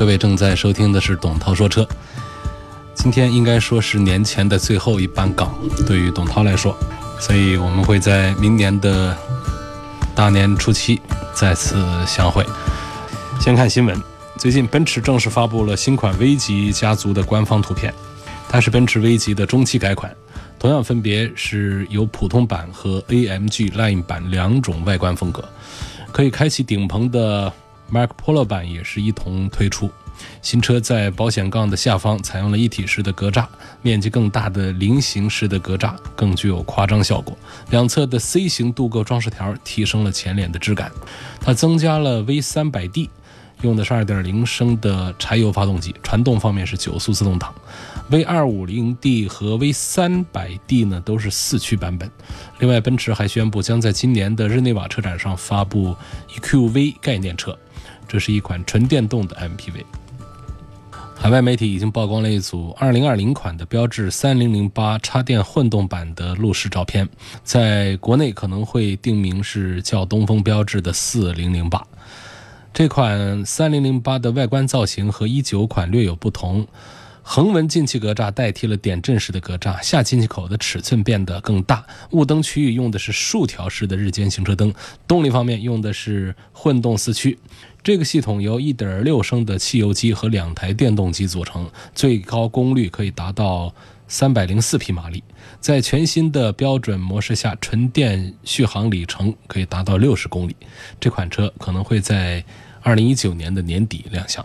各位正在收听的是董涛说车。今天应该说是年前的最后一班岗，对于董涛来说，所以我们会在明年的大年初七再次相会。先看新闻，最近奔驰正式发布了新款 V 级家族的官方图片，它是奔驰 V 级的中期改款，同样分别是有普通版和 AMG Line 版两种外观风格，可以开启顶棚的。Mark Polo 版也是一同推出。新车在保险杠的下方采用了一体式的格栅，面积更大的菱形式的格栅更具有夸张效果。两侧的 C 型镀铬装饰条提升了前脸的质感。它增加了 V300D，用的是2.0升的柴油发动机，传动方面是九速自动挡。V250D 和 V300D 呢都是四驱版本。另外，奔驰还宣布将在今年的日内瓦车展上发布 EQV 概念车。这是一款纯电动的 MPV。海外媒体已经曝光了一组2020款的标致3008插电混动版的路试照片，在国内可能会定名是叫东风标致的4008。这款3008的外观造型和19款略有不同。横纹进气格栅代替了点阵式的格栅，下进气口的尺寸变得更大。雾灯区域用的是竖条式的日间行车灯。动力方面用的是混动四驱。这个系统由1.6升的汽油机和两台电动机组成，最高功率可以达到304匹马力。在全新的标准模式下，纯电续航里程可以达到60公里。这款车可能会在2019年的年底亮相。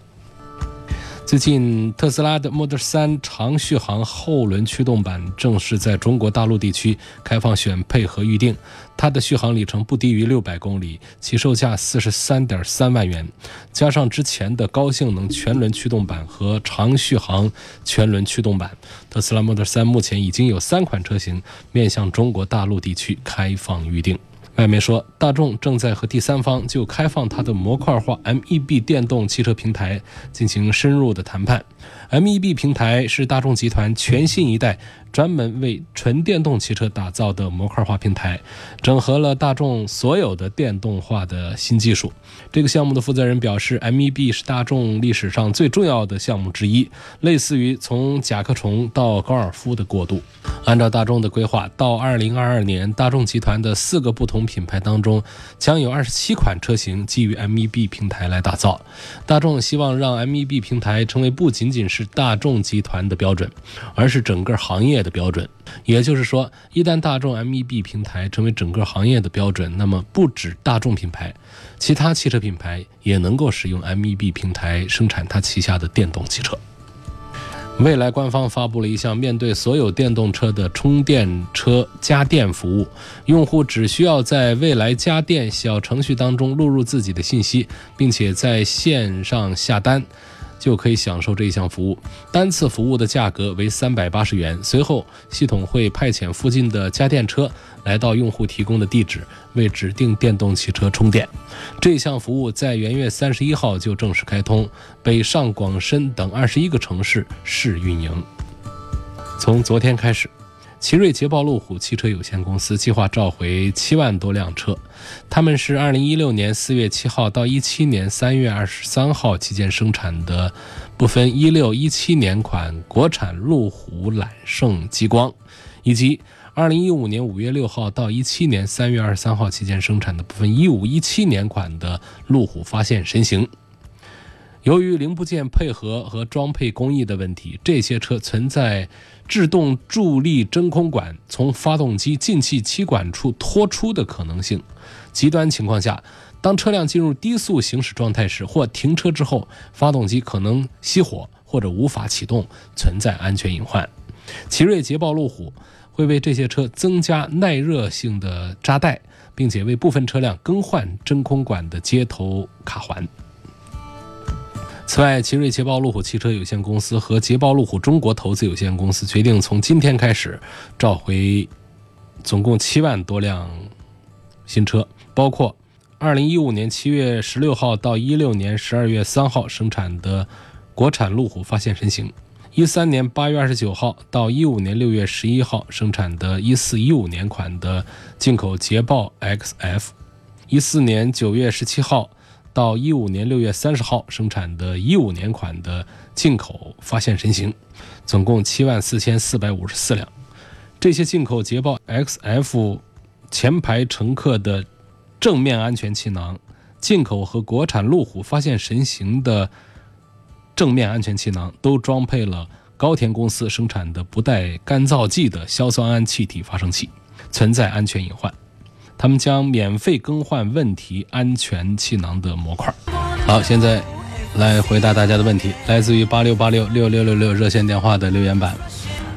最近，特斯拉的 Model 3长续航后轮驱动版正式在中国大陆地区开放选配和预定。它的续航里程不低于六百公里，起售价四十三点三万元。加上之前的高性能全轮驱动版和长续航全轮驱动版，特斯拉 Model 3目前已经有三款车型面向中国大陆地区开放预定。外媒说，大众正在和第三方就开放它的模块化 MEB 电动汽车平台进行深入的谈判。MEB 平台是大众集团全新一代。专门为纯电动汽车打造的模块化平台，整合了大众所有的电动化的新技术。这个项目的负责人表示，MEB 是大众历史上最重要的项目之一，类似于从甲壳虫到高尔夫的过渡。按照大众的规划，到2022年，大众集团的四个不同品牌当中，将有27款车型基于 MEB 平台来打造。大众希望让 MEB 平台成为不仅仅是是大众集团的标准，而是整个行业。的标准，也就是说，一旦大众 MEB 平台成为整个行业的标准，那么不止大众品牌，其他汽车品牌也能够使用 MEB 平台生产它旗下的电动汽车。未来官方发布了一项面对所有电动车的充电车家电服务，用户只需要在未来家电小程序当中录入自己的信息，并且在线上下单。就可以享受这一项服务，单次服务的价格为三百八十元。随后，系统会派遣附近的家电车来到用户提供的地址，为指定电动汽车充电。这项服务在元月三十一号就正式开通，北上广深等二十一个城市试运营。从昨天开始。奇瑞捷豹路虎汽车有限公司计划召回七万多辆车，他们是二零一六年四月七号到一七年三月二十三号期间生产的部分一六一七年款国产路虎揽胜极光，以及二零一五年五月六号到一七年三月二十三号期间生产的部分一五一七年款的路虎发现神行。由于零部件配合和装配工艺的问题，这些车存在。制动助力真空管从发动机进气气管处脱出的可能性，极端情况下，当车辆进入低速行驶状态时或停车之后，发动机可能熄火或者无法启动，存在安全隐患。奇瑞捷豹路虎会为这些车增加耐热性的扎带，并且为部分车辆更换真空管的接头卡环。此外，奇瑞捷豹路虎汽车有限公司和捷豹路虎中国投资有限公司决定从今天开始召回总共七万多辆新车，包括2015年7月16号到16年12月3号生产的国产路虎发现神行，13年8月29号到15年6月11号生产的1415年款的进口捷豹 XF，14 年9月17号。到一五年六月三十号生产的一五年款的进口发现神行，总共七万四千四百五十四辆。这些进口捷豹 XF 前排乘客的正面安全气囊，进口和国产路虎发现神行的正面安全气囊都装配了高田公司生产的不带干燥剂的硝酸铵气体发生器，存在安全隐患。他们将免费更换问题安全气囊的模块。好，现在来回答大家的问题，来自于八六八六六六六六热线电话的留言板，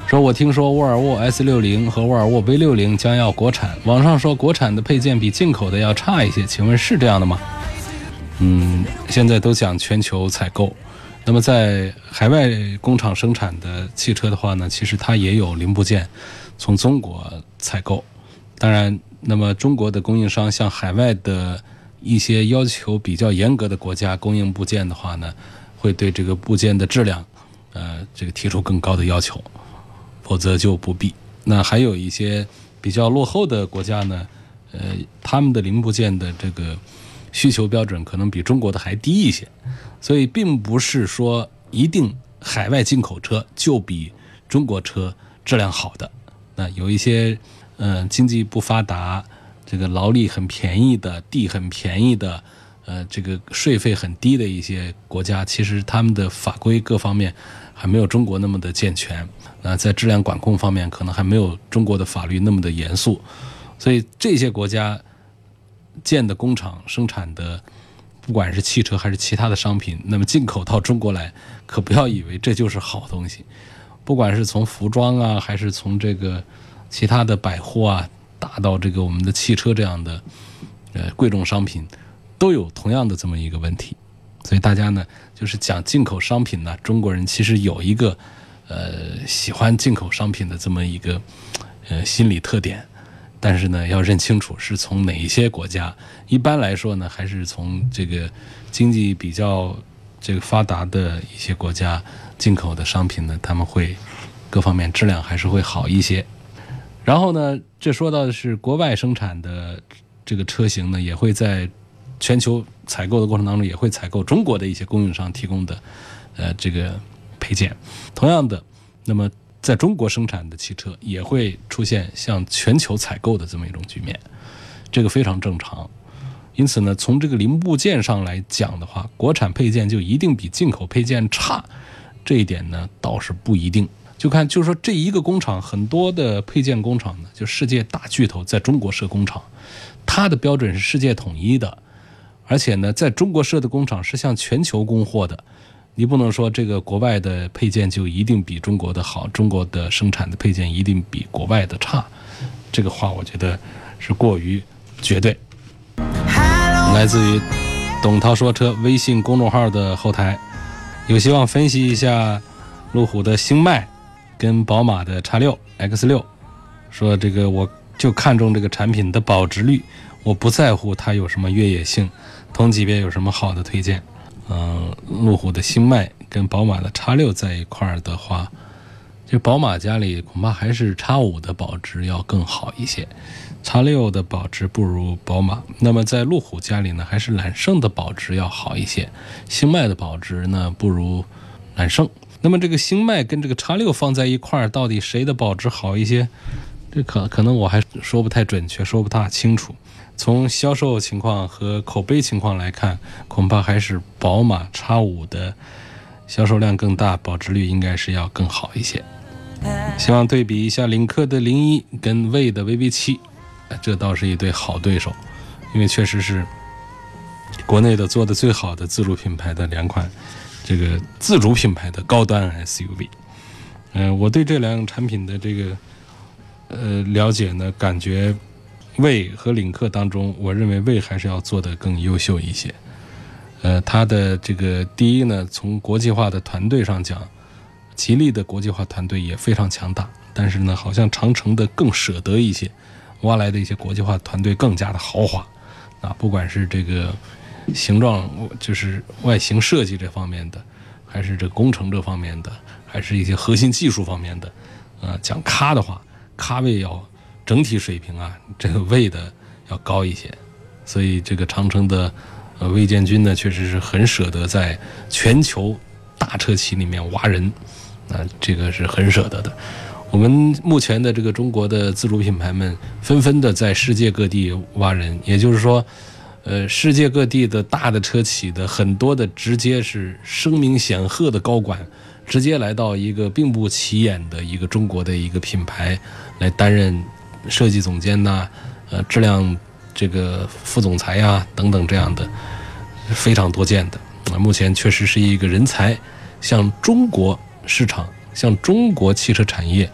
说我听说沃尔沃 S 六零和沃尔沃 V 六零将要国产，网上说国产的配件比进口的要差一些，请问是这样的吗？嗯，现在都讲全球采购，那么在海外工厂生产的汽车的话呢，其实它也有零部件从中国采购，当然。那么，中国的供应商向海外的一些要求比较严格的国家供应部件的话呢，会对这个部件的质量，呃，这个提出更高的要求，否则就不必。那还有一些比较落后的国家呢，呃，他们的零部件的这个需求标准可能比中国的还低一些，所以并不是说一定海外进口车就比中国车质量好的。那有一些。嗯，经济不发达，这个劳力很便宜的，地很便宜的，呃，这个税费很低的一些国家，其实他们的法规各方面还没有中国那么的健全，那在质量管控方面可能还没有中国的法律那么的严肃，所以这些国家建的工厂生产的，不管是汽车还是其他的商品，那么进口到中国来，可不要以为这就是好东西，不管是从服装啊，还是从这个。其他的百货啊，大到这个我们的汽车这样的，呃，贵重商品，都有同样的这么一个问题。所以大家呢，就是讲进口商品呢，中国人其实有一个，呃，喜欢进口商品的这么一个，呃，心理特点。但是呢，要认清楚是从哪一些国家。一般来说呢，还是从这个经济比较这个发达的一些国家进口的商品呢，他们会各方面质量还是会好一些。然后呢，这说到的是国外生产的这个车型呢，也会在全球采购的过程当中，也会采购中国的一些供应商提供的呃这个配件。同样的，那么在中国生产的汽车也会出现向全球采购的这么一种局面，这个非常正常。因此呢，从这个零部件上来讲的话，国产配件就一定比进口配件差，这一点呢倒是不一定。就看，就是说这一个工厂，很多的配件工厂呢，就世界大巨头在中国设工厂，它的标准是世界统一的，而且呢，在中国设的工厂是向全球供货的，你不能说这个国外的配件就一定比中国的好，中国的生产的配件一定比国外的差，这个话我觉得是过于绝对。来自于董涛说车微信公众号的后台，有希望分析一下路虎的星脉。跟宝马的 x 六 X 六说，这个我就看中这个产品的保值率，我不在乎它有什么越野性，同级别有什么好的推荐。嗯，路虎的星脉跟宝马的 x 六在一块儿的话，就宝马家里恐怕还是 x 五的保值要更好一些，，x 六的保值不如宝马。那么在路虎家里呢，还是揽胜的保值要好一些，星脉的保值呢不如揽胜。那么这个星脉跟这个叉六放在一块儿，到底谁的保值好一些？这可可能我还说不太准确，说不大清楚。从销售情况和口碑情况来看，恐怕还是宝马叉五的销售量更大，保值率应该是要更好一些。希望对比一下领克的零一跟魏的 VV 七，这倒是一对好对手，因为确实是国内的做的最好的自主品牌的两款。这个自主品牌的高端 SUV，嗯，我对这两产品的这个呃了解呢，感觉魏和领克当中，我认为魏还是要做的更优秀一些。呃，它的这个第一呢，从国际化的团队上讲，吉利的国际化团队也非常强大，但是呢，好像长城的更舍得一些，挖来的一些国际化团队更加的豪华，啊，不管是这个形状，就是外形设计这方面的，还是这工程这方面的，还是一些核心技术方面的，呃，讲咖的话，咖位要整体水平啊，这个位的要高一些，所以这个长城的。呃，魏建军呢，确实是很舍得在全球大车企里面挖人，啊，这个是很舍得的。我们目前的这个中国的自主品牌们，纷纷的在世界各地挖人，也就是说，呃，世界各地的大的车企的很多的直接是声名显赫的高管，直接来到一个并不起眼的一个中国的一个品牌来担任设计总监呐，呃，质量。这个副总裁呀，等等这样的非常多见的啊，目前确实是一个人才向中国市场、向中国汽车产业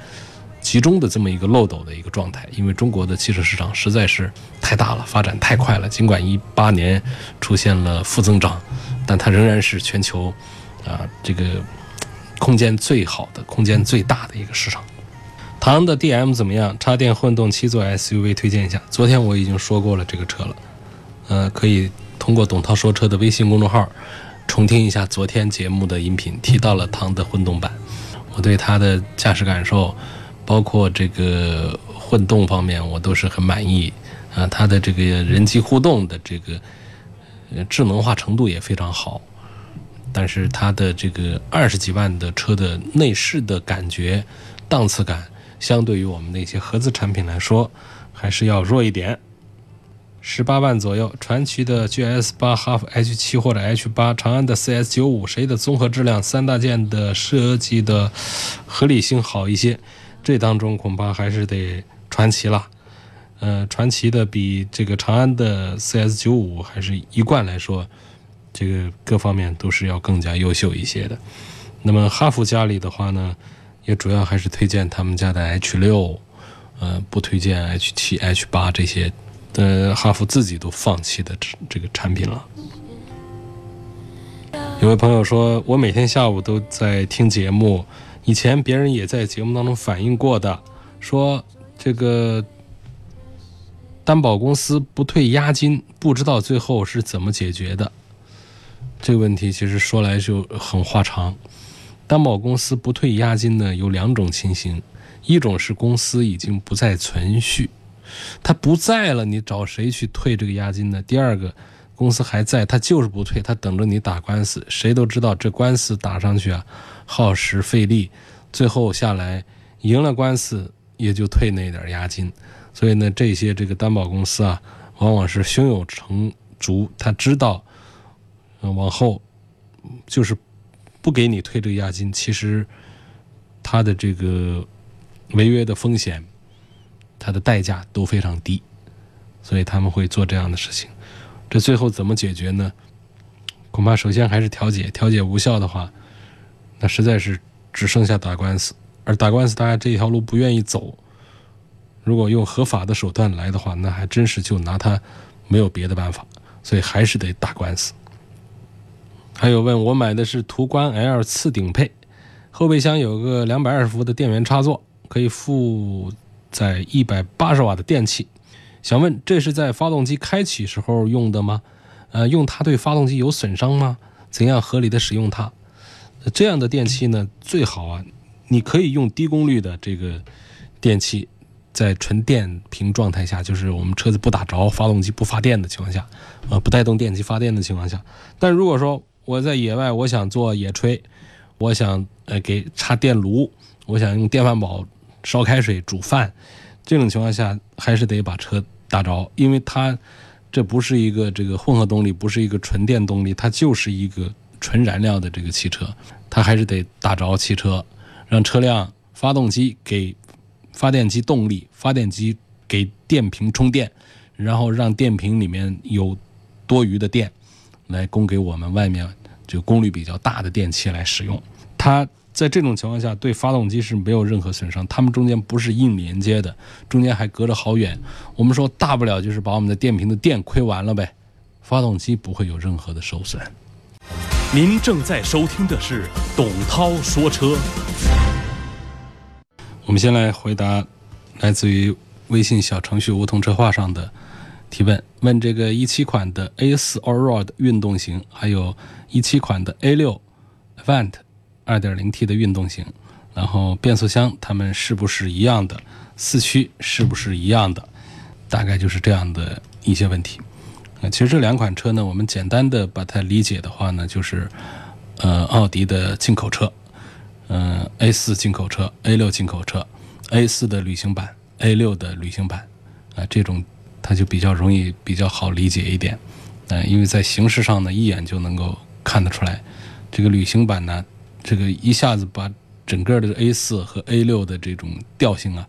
集中的这么一个漏斗的一个状态。因为中国的汽车市场实在是太大了，发展太快了。尽管一八年出现了负增长，但它仍然是全球啊这个空间最好的、空间最大的一个市场。唐的 DM 怎么样？插电混动七座 SUV 推荐一下。昨天我已经说过了这个车了，呃，可以通过董涛说车的微信公众号重听一下昨天节目的音频，提到了唐的混动版。我对它的驾驶感受，包括这个混动方面，我都是很满意啊。它的这个人机互动的这个智能化程度也非常好，但是它的这个二十几万的车的内饰的感觉、档次感。相对于我们那些合资产品来说，还是要弱一点。十八万左右，传祺的 GS 八、哈弗 H 七或者 H 八，长安的 CS 九五，谁的综合质量、三大件的设计的合理性好一些？这当中恐怕还是得传奇了。呃，传奇的比这个长安的 CS 九五还是一贯来说，这个各方面都是要更加优秀一些的。那么哈弗家里的话呢？也主要还是推荐他们家的 H 六，呃，不推荐 H 七、H 八这些，呃，哈弗自己都放弃的这个产品了。有位朋友说，我每天下午都在听节目，以前别人也在节目当中反映过的，说这个担保公司不退押金，不知道最后是怎么解决的。这个问题其实说来就很话长。担保公司不退押金呢，有两种情形：一种是公司已经不再存续，他不在了，你找谁去退这个押金呢？第二个，公司还在，他就是不退，他等着你打官司。谁都知道这官司打上去啊，耗时费力，最后下来赢了官司也就退那点押金。所以呢，这些这个担保公司啊，往往是胸有成竹，他知道，往后就是。不给你退这个押金，其实他的这个违约的风险，他的代价都非常低，所以他们会做这样的事情。这最后怎么解决呢？恐怕首先还是调解，调解无效的话，那实在是只剩下打官司。而打官司，大家这条路不愿意走，如果用合法的手段来的话，那还真是就拿他没有别的办法，所以还是得打官司。还有问我买的是途观 L 次顶配，后备箱有个两百二十伏的电源插座，可以负载一百八十瓦的电器。想问这是在发动机开启时候用的吗？呃，用它对发动机有损伤吗？怎样合理的使用它？这样的电器呢，最好啊，你可以用低功率的这个电器，在纯电瓶状态下，就是我们车子不打着，发动机不发电的情况下，呃，不带动电机发电的情况下。但如果说我在野外，我想做野炊，我想呃给插电炉，我想用电饭煲烧开水煮饭，这种情况下还是得把车打着，因为它这不是一个这个混合动力，不是一个纯电动力，它就是一个纯燃料的这个汽车，它还是得打着汽车，让车辆发动机给发电机动力，发电机给电瓶充电，然后让电瓶里面有多余的电。来供给我们外面这个功率比较大的电器来使用，它在这种情况下对发动机是没有任何损伤，它们中间不是硬连接的，中间还隔着好远。我们说大不了就是把我们的电瓶的电亏完了呗，发动机不会有任何的受损。您正在收听的是董涛说车。我们先来回答来自于微信小程序“梧桐车话”上的提问，问这个一七款的 A4 Allroad 运动型，还有一七款的 A6 Avant 2.0T 的运动型，然后变速箱它们是不是一样的？四驱是不是一样的？大概就是这样的一些问题。其实这两款车呢，我们简单的把它理解的话呢，就是呃，奥迪的进口车。嗯，A 四进口车，A 六进口车，A 四的旅行版，A 六的旅行版，啊，这种它就比较容易、比较好理解一点，啊，因为在形式上呢，一眼就能够看得出来，这个旅行版呢，这个一下子把整个的 A 四和 A 六的这种调性啊，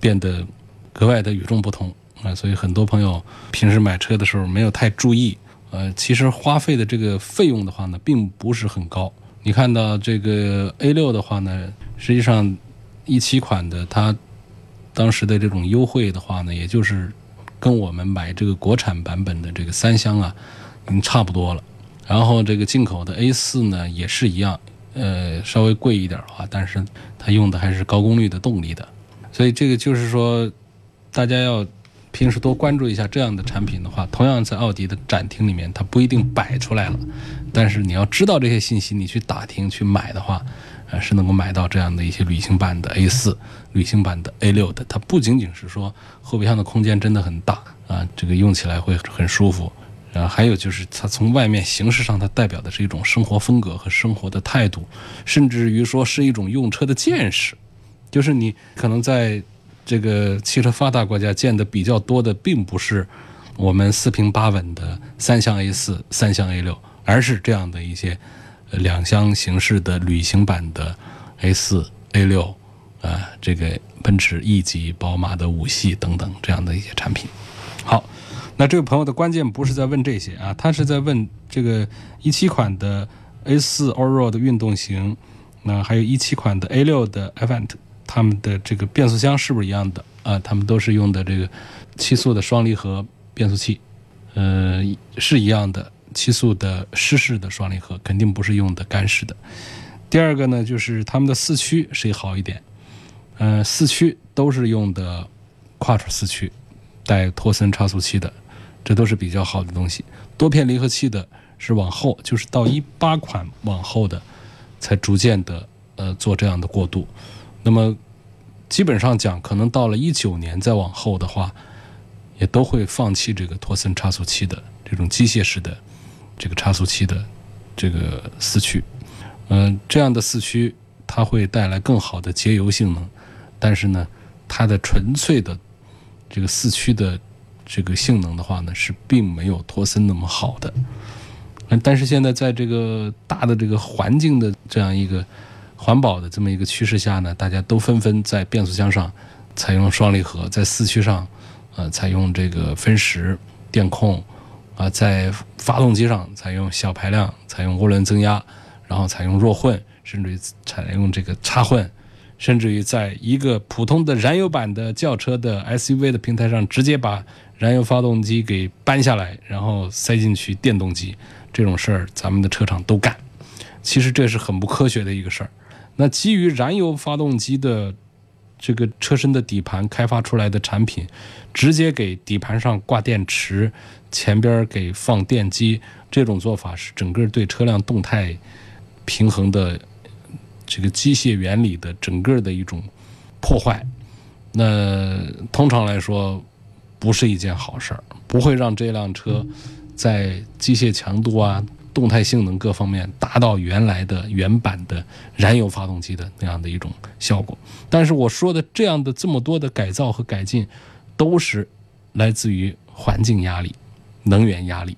变得格外的与众不同啊，所以很多朋友平时买车的时候没有太注意，呃，其实花费的这个费用的话呢，并不是很高。你看到这个 A 六的话呢，实际上一七款的它当时的这种优惠的话呢，也就是跟我们买这个国产版本的这个三厢啊，已经差不多了。然后这个进口的 A 四呢也是一样，呃，稍微贵一点的话，但是它用的还是高功率的动力的。所以这个就是说，大家要平时多关注一下这样的产品的话，同样在奥迪的展厅里面，它不一定摆出来了。但是你要知道这些信息，你去打听去买的话，呃，是能够买到这样的一些旅行版的 A 四、旅行版的 A 六的。它不仅仅是说后备箱的空间真的很大啊，这个用起来会很舒服，然后还有就是它从外面形式上，它代表的是一种生活风格和生活的态度，甚至于说是一种用车的见识。就是你可能在这个汽车发达国家见的比较多的，并不是我们四平八稳的三厢 A 四、三厢 A 六。而是这样的一些两厢形式的旅行版的 A 四、A 六啊，这个奔驰 E 级、宝马的五系等等这样的一些产品。好，那这位朋友的关键不是在问这些啊，他是在问这个一七款的 A 四 Allroad 运动型，那还有一七款的 A 六的 Avant，他们的这个变速箱是不是一样的啊？他们都是用的这个七速的双离合变速器，呃，是一样的。七速的湿式的双离合肯定不是用的干式的。第二个呢，就是他们的四驱谁好一点？嗯，四驱都是用的 Quattro 四驱，带托森差速器的，这都是比较好的东西。多片离合器的是往后，就是到一八款往后的，才逐渐的呃做这样的过渡。那么基本上讲，可能到了一九年再往后的话，也都会放弃这个托森差速器的这种机械式的。这个差速器的这个四驱，嗯，这样的四驱它会带来更好的节油性能，但是呢，它的纯粹的这个四驱的这个性能的话呢，是并没有托森那么好的。嗯，但是现在在这个大的这个环境的这样一个环保的这么一个趋势下呢，大家都纷纷在变速箱上采用双离合，在四驱上，呃，采用这个分时电控。啊，在发动机上采用小排量，采用涡轮增压，然后采用弱混，甚至于采用这个插混，甚至于在一个普通的燃油版的轿车的 SUV 的平台上，直接把燃油发动机给搬下来，然后塞进去电动机，这种事儿咱们的车厂都干。其实这是很不科学的一个事儿。那基于燃油发动机的这个车身的底盘开发出来的产品，直接给底盘上挂电池。前边给放电机，这种做法是整个对车辆动态平衡的这个机械原理的整个的一种破坏。那通常来说，不是一件好事儿，不会让这辆车在机械强度啊、动态性能各方面达到原来的原版的燃油发动机的那样的一种效果。但是我说的这样的这么多的改造和改进，都是来自于环境压力。能源压力，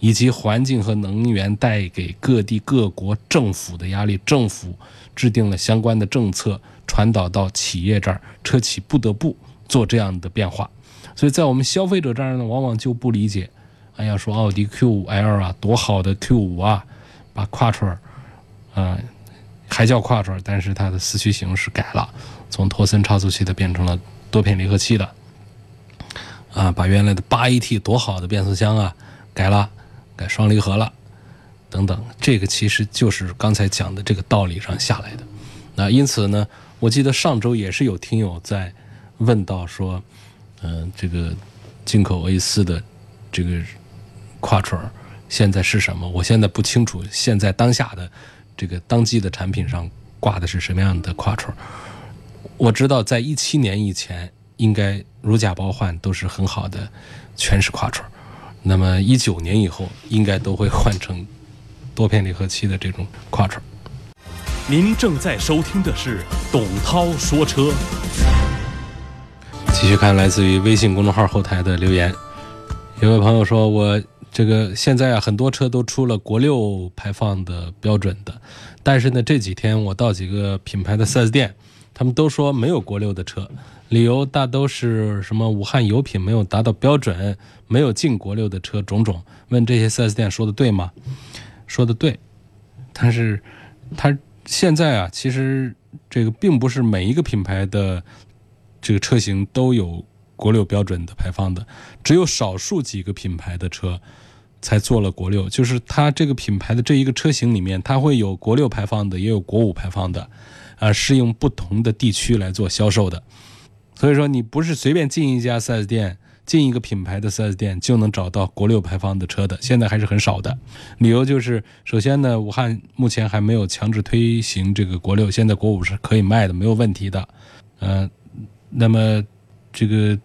以及环境和能源带给各地各国政府的压力，政府制定了相关的政策，传导到企业这儿，车企不得不做这样的变化。所以在我们消费者这儿呢，往往就不理解。哎呀，说奥迪 Q5L 啊，多好的 Q5 啊，把 Quattro，啊，还叫 Quattro，但是它的四驱形式改了，从托森差速器的变成了多片离合器的。啊，把原来的八 AT 多好的变速箱啊改了，改双离合了，等等，这个其实就是刚才讲的这个道理上下来的。那因此呢，我记得上周也是有听友在问到说，嗯、这个进口 A 四的这个跨锤儿现在是什么？我现在不清楚，现在当下的这个当季的产品上挂的是什么样的跨锤儿。我知道，在一七年以前，应该如假包换都是很好的全时跨锤儿。那么一九年以后，应该都会换成多片离合器的这种跨锤儿。您正在收听的是董涛说车。继续看来自于微信公众号后台的留言，有位朋友说：“我这个现在啊，很多车都出了国六排放的标准的，但是呢，这几天我到几个品牌的 4S 店，他们都说没有国六的车，理由大都是什么武汉油品没有达到标准，没有进国六的车种种。问这些 4S 店说的对吗？说的对，但是他现在啊，其实这个并不是每一个品牌的。”这个车型都有国六标准的排放的，只有少数几个品牌的车才做了国六，就是它这个品牌的这一个车型里面，它会有国六排放的，也有国五排放的，啊，适应不同的地区来做销售的。所以说，你不是随便进一家 4S 店，进一个品牌的 4S 店就能找到国六排放的车的，现在还是很少的。理由就是，首先呢，武汉目前还没有强制推行这个国六，现在国五是可以卖的，没有问题的，嗯、那么，这个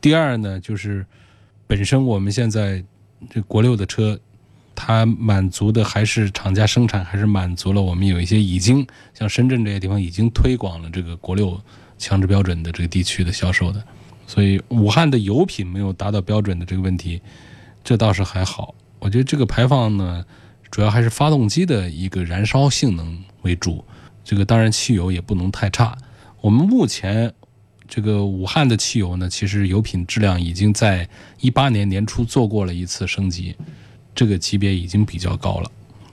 第二呢，就是本身我们现在这国六的车，它满足的还是厂家生产，还是满足了我们有一些已经像深圳这些地方已经推广了这个国六强制标准的这个地区的销售的。所以武汉的油品没有达到标准的这个问题，这倒是还好。我觉得这个排放呢，主要还是发动机的一个燃烧性能为主。这个当然汽油也不能太差。我们目前这个武汉的汽油呢，其实油品质量已经在一八年年初做过了一次升级，这个级别已经比较高了。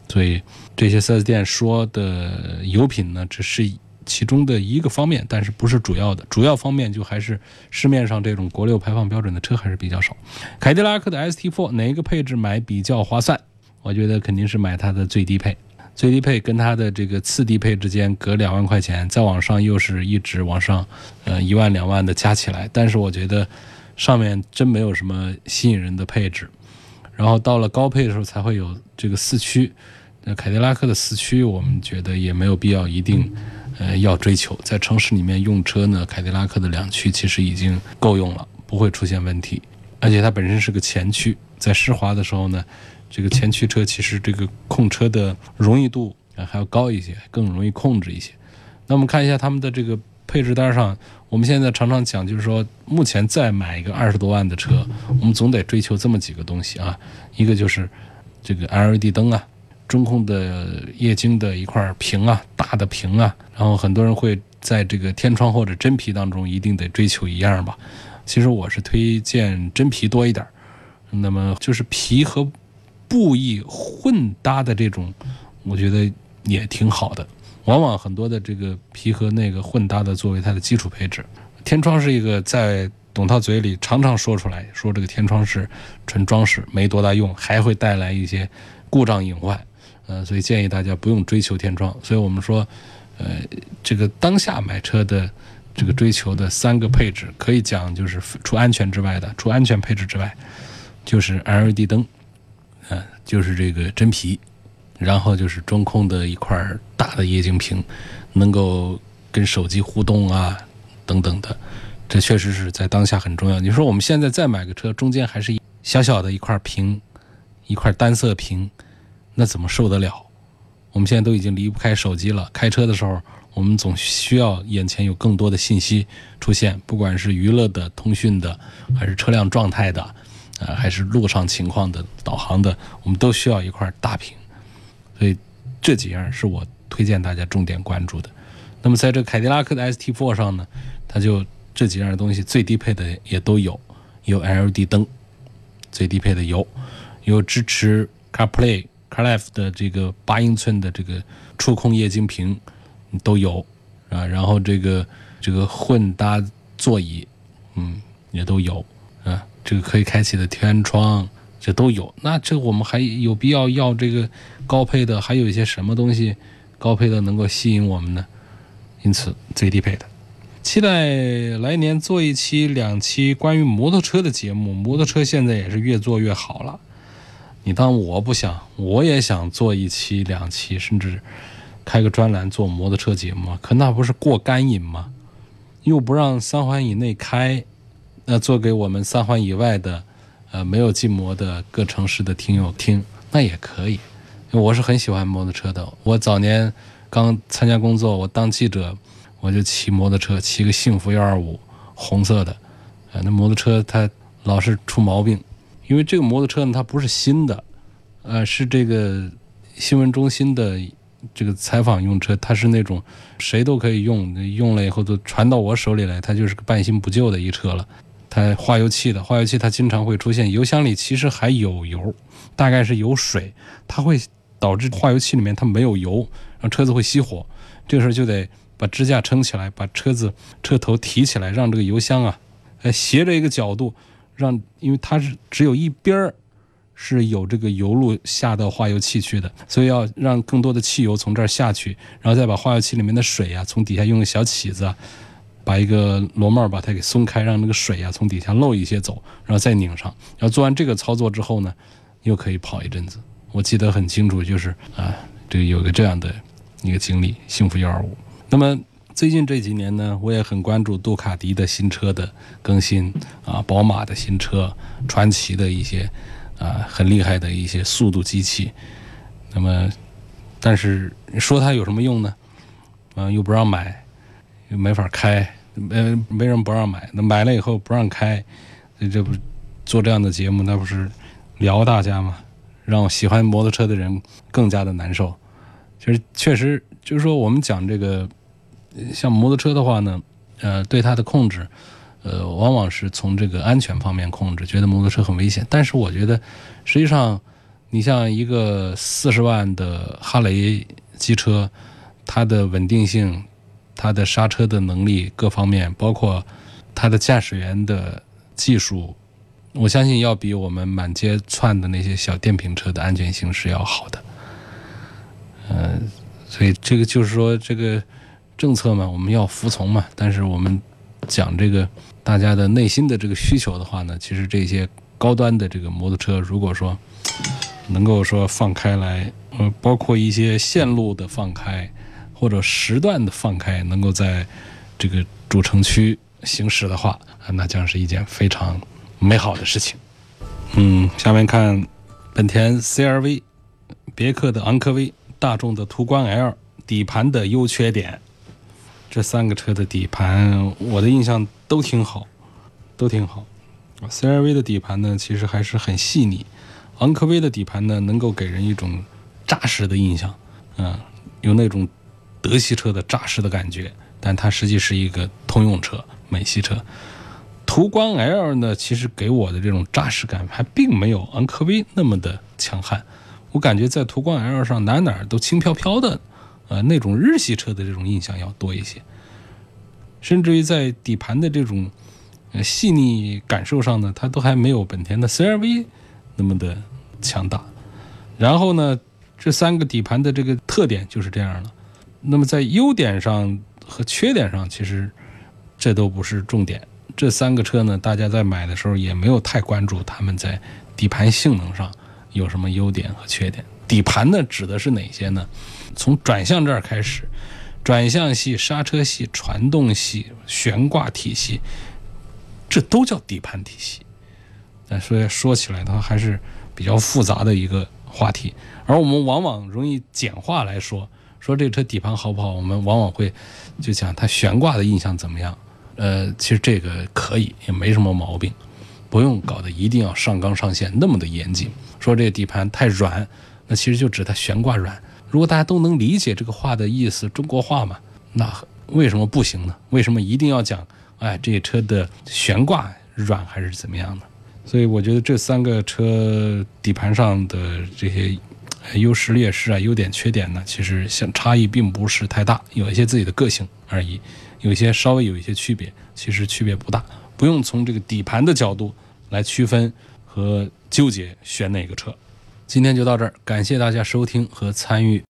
所以这些 4S 店说的油品呢，只是其中的一个方面，但是不是主要的。主要方面就还是市面上这种国六排放标准的车还是比较少。凯迪拉克的 ST4 哪一个配置买比较划算？我觉得肯定是买它的最低配。最低配跟它的这个次低配之间隔两万块钱，再往上又是一直往上，呃一万两万的加起来。但是我觉得上面真没有什么吸引人的配置，然后到了高配的时候才会有这个四驱。那凯迪拉克的四驱，我们觉得也没有必要一定呃要追求。在城市里面用车呢，凯迪拉克的两驱其实已经够用了，不会出现问题。而且它本身是个前驱，在湿滑的时候呢。这个前驱车其实这个控车的容易度啊还要高一些，更容易控制一些。那我们看一下他们的这个配置单上，我们现在常常讲，就是说目前再买一个二十多万的车，我们总得追求这么几个东西啊，一个就是这个 LED 灯啊，中控的液晶的一块屏啊，大的屏啊，然后很多人会在这个天窗或者真皮当中一定得追求一样吧。其实我是推荐真皮多一点，那么就是皮和布艺混搭的这种，我觉得也挺好的。往往很多的这个皮和那个混搭的作为它的基础配置。天窗是一个在董涛嘴里常常说出来说这个天窗是纯装饰，没多大用，还会带来一些故障隐患。呃，所以建议大家不用追求天窗。所以我们说，呃，这个当下买车的这个追求的三个配置，可以讲就是除安全之外的，除安全配置之外，就是 LED 灯。呃，就是这个真皮，然后就是中控的一块大的液晶屏，能够跟手机互动啊，等等的，这确实是在当下很重要。你说我们现在再买个车，中间还是小小的一块屏，一块单色屏，那怎么受得了？我们现在都已经离不开手机了，开车的时候，我们总需要眼前有更多的信息出现，不管是娱乐的、通讯的，还是车辆状态的。还是路上情况的导航的，我们都需要一块大屏，所以这几样是我推荐大家重点关注的。那么在这凯迪拉克的 ST4 上呢，它就这几样东西最低配的也都有，有 LED 灯，最低配的有，有支持 CarPlay、CarLife 的这个八英寸的这个触控液晶屏都有啊，然后这个这个混搭座椅，嗯，也都有。这个可以开启的天窗，这都有。那这我们还有必要要这个高配的？还有一些什么东西高配的能够吸引我们呢？因此最低配的。期待来年做一期、两期关于摩托车的节目。摩托车现在也是越做越好了。你当我不想，我也想做一期、两期，甚至开个专栏做摩托车节目。可那不是过干瘾吗？又不让三环以内开，那做给我们三环以外的，呃，没有禁摩的各城市的听友听，那也可以。我是很喜欢摩托车的。我早年刚参加工作，我当记者，我就骑摩托车，骑个幸福幺二五，红色的。呃，那摩托车它老是出毛病。因为这个摩托车呢，它不是新的，呃，是这个新闻中心的这个采访用车，它是那种谁都可以用，用了以后都传到我手里来，它就是个半新不旧的一车了。它化油器的化油器，它经常会出现油箱里其实还有油，大概是有水，它会导致化油器里面它没有油，然后车子会熄火。这个时候就得把支架撑起来，把车子车头提起来，让这个油箱啊，呃，斜着一个角度。让，因为它是只有一边儿是有这个油路下到化油器去的，所以要让更多的汽油从这儿下去，然后再把化油器里面的水啊，从底下用个小起子，把一个螺帽把它给松开，让那个水啊从底下漏一些走，然后再拧上。然后做完这个操作之后呢，又可以跑一阵子。我记得很清楚，就是啊，这个有个这样的一个经历，幸福幺二五。那么。最近这几年呢，我也很关注杜卡迪的新车的更新啊，宝马的新车，传奇的一些啊很厉害的一些速度机器。那么，但是说它有什么用呢？啊，又不让买，没法开，没没人不让买。那买了以后不让开，这不做这样的节目，那不是聊大家吗？让喜欢摩托车的人更加的难受。其实确实就是说，我们讲这个。像摩托车的话呢，呃，对它的控制，呃，往往是从这个安全方面控制，觉得摩托车很危险。但是我觉得，实际上，你像一个四十万的哈雷机车，它的稳定性、它的刹车的能力各方面，包括它的驾驶员的技术，我相信要比我们满街窜的那些小电瓶车的安全性是要好的。嗯，所以这个就是说这个。政策嘛，我们要服从嘛。但是我们讲这个大家的内心的这个需求的话呢，其实这些高端的这个摩托车，如果说能够说放开来，呃，包括一些线路的放开或者时段的放开，能够在这个主城区行驶的话，那将是一件非常美好的事情。嗯，下面看本田 CRV、别克的昂科威、大众的途观 L 底盘的优缺点。这三个车的底盘，我的印象都挺好，都挺好。CRV 的底盘呢，其实还是很细腻；昂科威的底盘呢，能够给人一种扎实的印象，嗯，有那种德系车的扎实的感觉。但它实际是一个通用车，美系车。途观 L 呢，其实给我的这种扎实感还并没有昂科威那么的强悍。我感觉在途观 L 上哪哪都轻飘飘的。呃，那种日系车的这种印象要多一些，甚至于在底盘的这种呃细腻感受上呢，它都还没有本田的 CRV 那么的强大。然后呢，这三个底盘的这个特点就是这样了。那么在优点上和缺点上，其实这都不是重点。这三个车呢，大家在买的时候也没有太关注他们在底盘性能上有什么优点和缺点。底盘呢，指的是哪些呢？从转向这儿开始，转向系、刹车系、传动系、悬挂体系，这都叫底盘体系。但说说起来的话，还是比较复杂的一个话题。而我们往往容易简化来说，说这车底盘好不好，我们往往会就讲它悬挂的印象怎么样。呃，其实这个可以，也没什么毛病，不用搞得一定要上纲上线那么的严谨。说这个底盘太软，那其实就指它悬挂软。如果大家都能理解这个话的意思，中国话嘛，那为什么不行呢？为什么一定要讲？哎，这车的悬挂软还是怎么样的？所以我觉得这三个车底盘上的这些优势劣势啊、优点缺点呢，其实像差异并不是太大，有一些自己的个性而已，有一些稍微有一些区别，其实区别不大，不用从这个底盘的角度来区分和纠结选哪个车。今天就到这儿，感谢大家收听和参与